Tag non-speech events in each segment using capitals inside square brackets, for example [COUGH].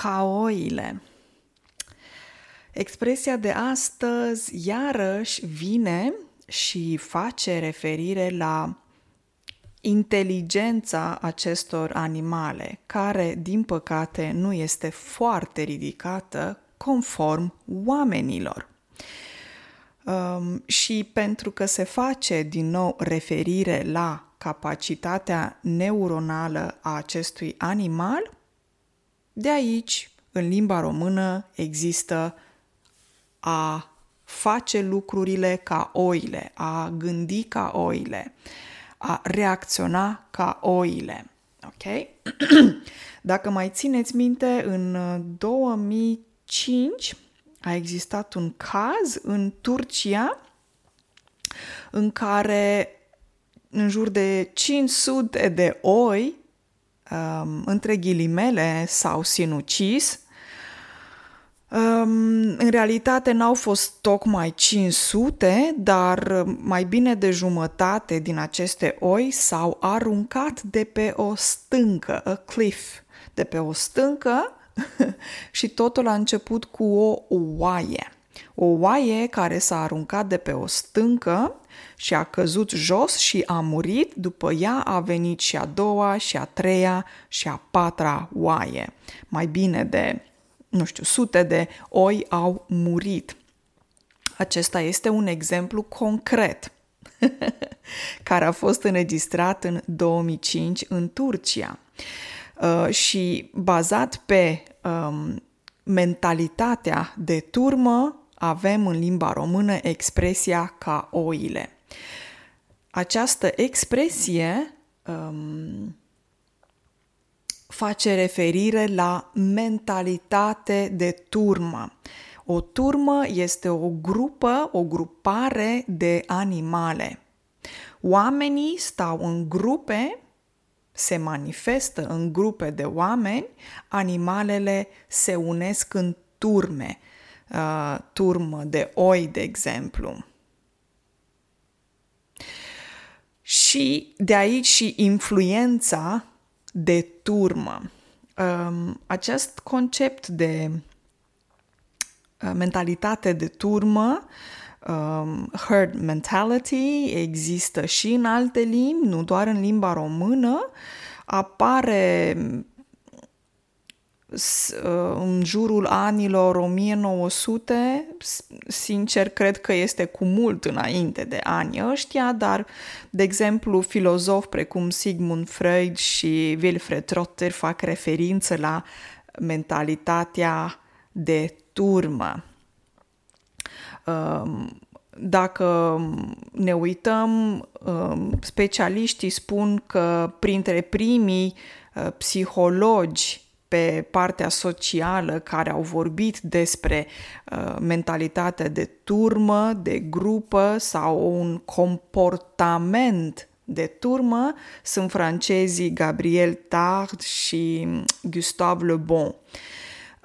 ca oile. Expresia de astăzi iarăși vine și face referire la inteligența acestor animale, care, din păcate, nu este foarte ridicată conform oamenilor. Um, și pentru că se face din nou referire la capacitatea neuronală a acestui animal, de aici, în limba română, există a face lucrurile ca oile, a gândi ca oile, a reacționa ca oile. Ok? [CLEARS THROAT] Dacă mai țineți minte, în 2005 a existat un caz în Turcia în care în jur de 500 de oi, um, între ghilimele, s-au sinucis. Um, în realitate n-au fost tocmai 500, dar mai bine de jumătate din aceste oi s-au aruncat de pe o stâncă, a cliff, de pe o stâncă [LAUGHS] și totul a început cu o oaie. O oaie care s-a aruncat de pe o stâncă și a căzut jos și a murit, după ea a venit și a doua, și a treia, și a patra oaie. Mai bine de, nu știu, sute de oi au murit. Acesta este un exemplu concret [LAUGHS] care a fost înregistrat în 2005 în Turcia. Uh, și bazat pe um, mentalitatea de turmă, avem în limba română expresia ca oile. Această expresie um, face referire la mentalitate de turmă. O turmă este o grupă, o grupare de animale. Oamenii stau în grupe, se manifestă în grupe de oameni, animalele se unesc în turme, uh, turmă de oi, de exemplu. Și de aici și influența de turmă. Um, acest concept de uh, mentalitate de turmă, um, herd mentality, există și în alte limbi, nu doar în limba română, apare Uh, în jurul anilor 1900, sincer, cred că este cu mult înainte de anii ăștia, dar, de exemplu, filozofi precum Sigmund Freud și Wilfred Trotter fac referință la mentalitatea de turmă. Um, dacă ne uităm, um, specialiștii spun că printre primii uh, psihologi pe partea socială care au vorbit despre uh, mentalitatea de turmă, de grupă sau un comportament de turmă sunt francezii Gabriel Tard și Gustave Le Bon.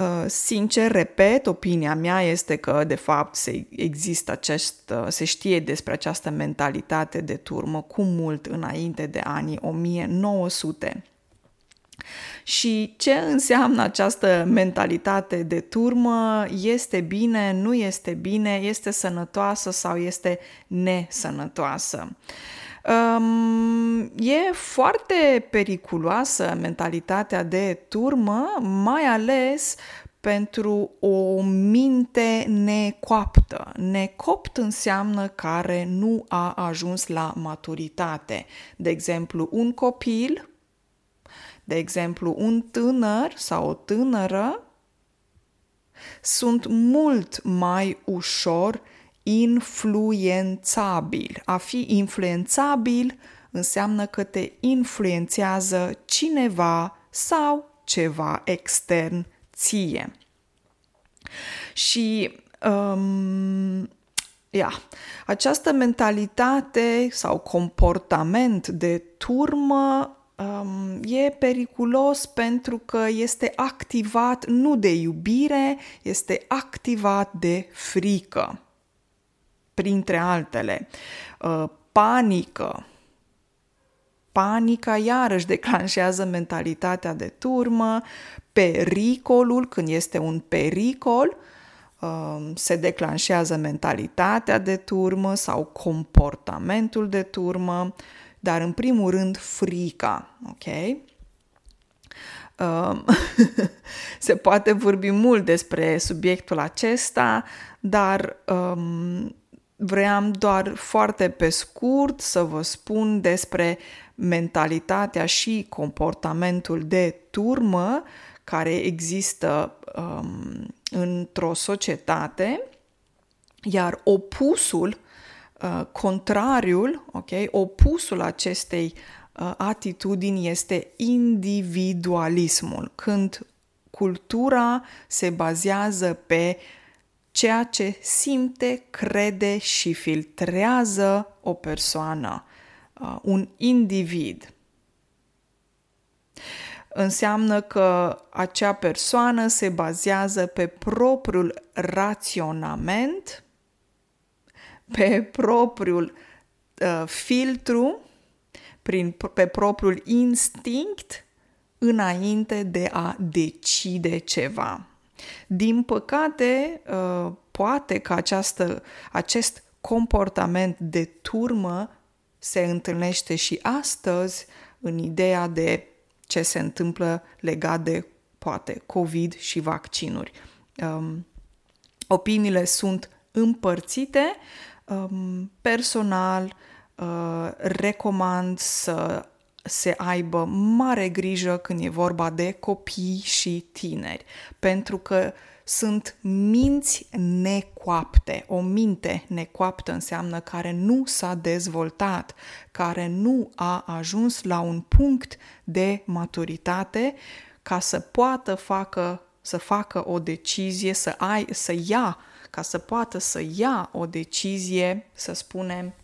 Uh, sincer, repet, opinia mea este că, de fapt, se există acest, uh, se știe despre această mentalitate de turmă cu mult înainte de anii 1900. Și ce înseamnă această mentalitate de turmă? Este bine, nu este bine, este sănătoasă sau este nesănătoasă? Um, e foarte periculoasă mentalitatea de turmă, mai ales pentru o minte necoaptă. Necopt înseamnă care nu a ajuns la maturitate. De exemplu, un copil de exemplu, un tânăr sau o tânără sunt mult mai ușor influențabil. A fi influențabil înseamnă că te influențează cineva sau ceva extern ție. Și um, ia, această mentalitate sau comportament de turmă um, e periculos pentru că este activat nu de iubire, este activat de frică, printre altele. Uh, panică, panica iarăși declanșează mentalitatea de turmă, pericolul, când este un pericol, um, se declanșează mentalitatea de turmă sau comportamentul de turmă, dar în primul rând frica, ok? Um, [LAUGHS] se poate vorbi mult despre subiectul acesta, dar um, vreau doar foarte pe scurt să vă spun despre mentalitatea și comportamentul de turmă care există um, într-o societate, iar opusul, uh, contrariul, ok, opusul acestei uh, atitudini este individualismul, când cultura se bazează pe ceea ce simte, crede și filtrează o persoană, uh, un individ. Înseamnă că acea persoană se bazează pe propriul raționament, pe propriul uh, filtru, prin, pe propriul instinct, înainte de a decide ceva. Din păcate, uh, poate că această, acest comportament de turmă se întâlnește și astăzi în ideea de ce se întâmplă legat de, poate, COVID și vaccinuri. Um, opiniile sunt împărțite. Um, personal, uh, recomand să se aibă mare grijă când e vorba de copii și tineri, pentru că sunt minți necoapte. O minte necoaptă înseamnă care nu s-a dezvoltat, care nu a ajuns la un punct de maturitate ca să poată facă, să facă o decizie, să, ai, să ia, ca să poată să ia o decizie, să spunem,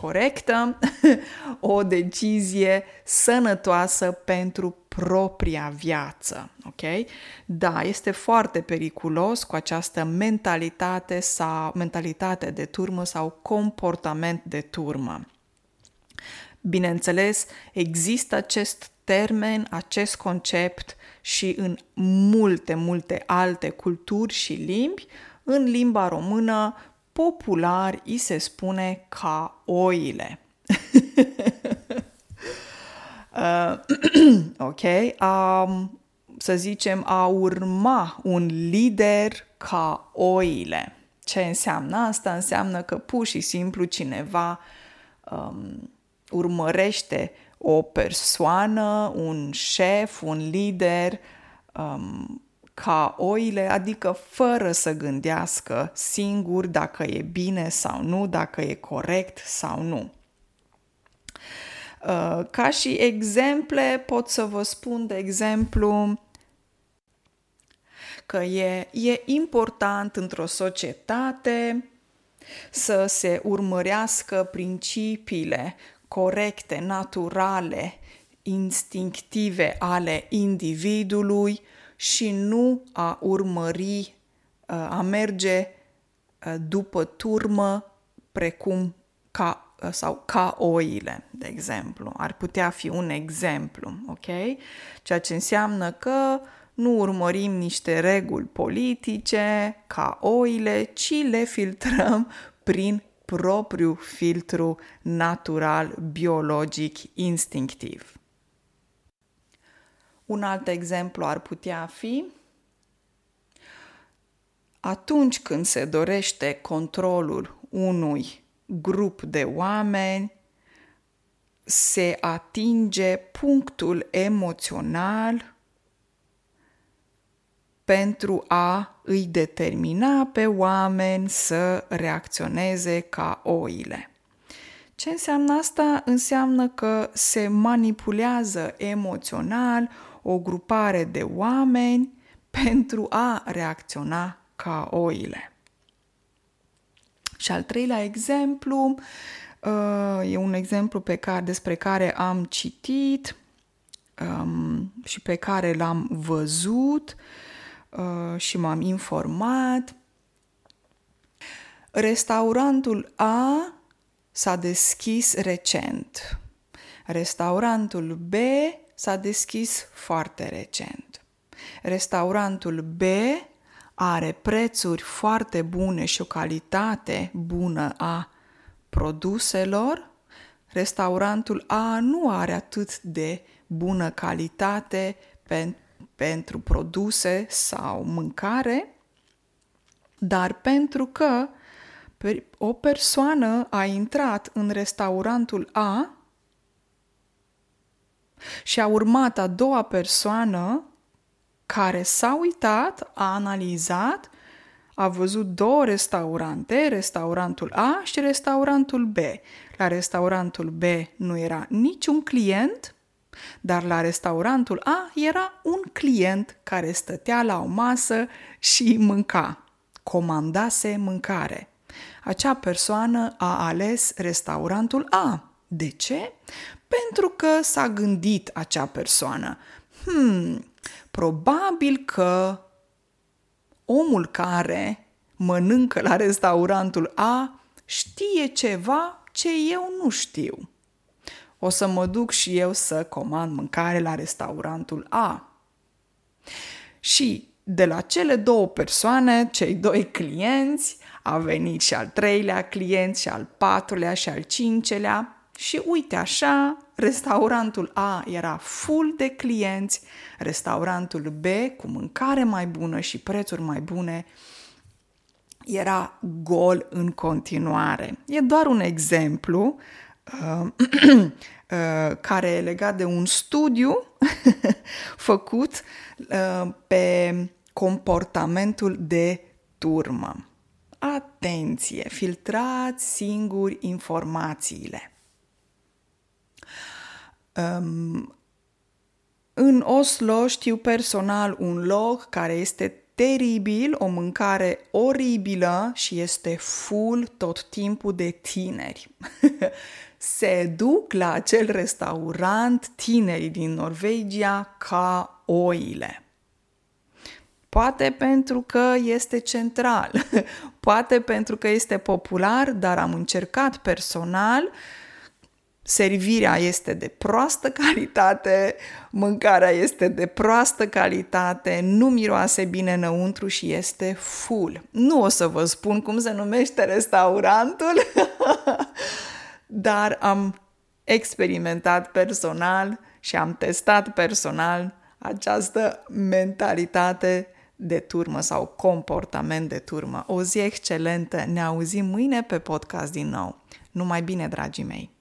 corectă, [LAUGHS] o decizie sănătoasă pentru propria viață. Ok? Da, este foarte periculos cu această mentalitate sau mentalitate de turmă sau comportament de turmă. Bineînțeles, există acest termen, acest concept și în multe, multe alte culturi și limbi. În limba română popular îi se spune ca oile. [LAUGHS] uh, [CLEARS THROAT] ok, um, să zicem, a urma un lider ca oile. Ce înseamnă asta? Înseamnă că pur și simplu cineva um, urmărește o persoană, un șef, un lider um, ca oile, adică fără să gândească singur dacă e bine sau nu, dacă e corect sau nu. Uh, ca și exemple, pot să vă spun, de exemplu, că e, e important într-o societate să se urmărească principiile corecte, naturale, instinctive ale individului și nu a urmări, uh, a merge uh, după turmă precum ca uh, sau ca oile, de exemplu. Ar putea fi un exemplu, ok? Ceea ce înseamnă că nu urmărim niște reguli politice ca oile, ci le filtrăm [LAUGHS] prin propriu filtru natural, biologic, instinctiv. Un alt exemplu ar putea fi atunci când se dorește controlul unui grup de oameni, se atinge punctul emoțional pentru a îi determina pe oameni să reacționeze ca oile. Ce înseamnă asta? Înseamnă că se manipulează emoțional o grupare de oameni pentru a reacționa ca oile. Și al treilea exemplu uh, e un exemplu pe care, despre care am citit um, și pe care l-am văzut uh, și m-am informat. Restaurantul A s-a deschis recent. Restaurantul B s-a deschis foarte recent. Restaurantul B are prețuri foarte bune și o calitate bună a produselor. Restaurantul A nu are atât de bună calitate pen- pentru produse sau mâncare, dar pentru că o persoană a intrat în restaurantul A și a urmat a doua persoană care s-a uitat, a analizat, a văzut două restaurante, restaurantul A și restaurantul B. La restaurantul B nu era niciun client, dar la restaurantul A era un client care stătea la o masă și mânca, comandase mâncare. Acea persoană a ales restaurantul A. De ce? Pentru că s-a gândit acea persoană. Hmm, probabil că omul care mănâncă la restaurantul A știe ceva ce eu nu știu. O să mă duc și eu să comand mâncare la restaurantul A. Și de la cele două persoane, cei doi clienți, a venit și al treilea client, și al patrulea, și al cincelea. Și uite așa, restaurantul A era full de clienți, restaurantul B cu mâncare mai bună și prețuri mai bune era gol în continuare. E doar un exemplu uh, [CLEARS THROAT] uh, care e legat de un studiu [LAUGHS] făcut uh, pe comportamentul de turmă. Atenție! Filtrați singuri informațiile. Um, în Oslo știu personal un loc care este teribil, o mâncare oribilă și este full tot timpul de tineri. [LAUGHS] Se duc la acel restaurant tinerii din Norvegia ca oile. Poate pentru că este central, [LAUGHS] poate pentru că este popular, dar am încercat personal servirea este de proastă calitate, mâncarea este de proastă calitate, nu miroase bine înăuntru și este full. Nu o să vă spun cum se numește restaurantul, [LAUGHS] dar am experimentat personal și am testat personal această mentalitate de turmă sau comportament de turmă. O zi excelentă, ne auzim mâine pe podcast din nou. Numai bine, dragii mei!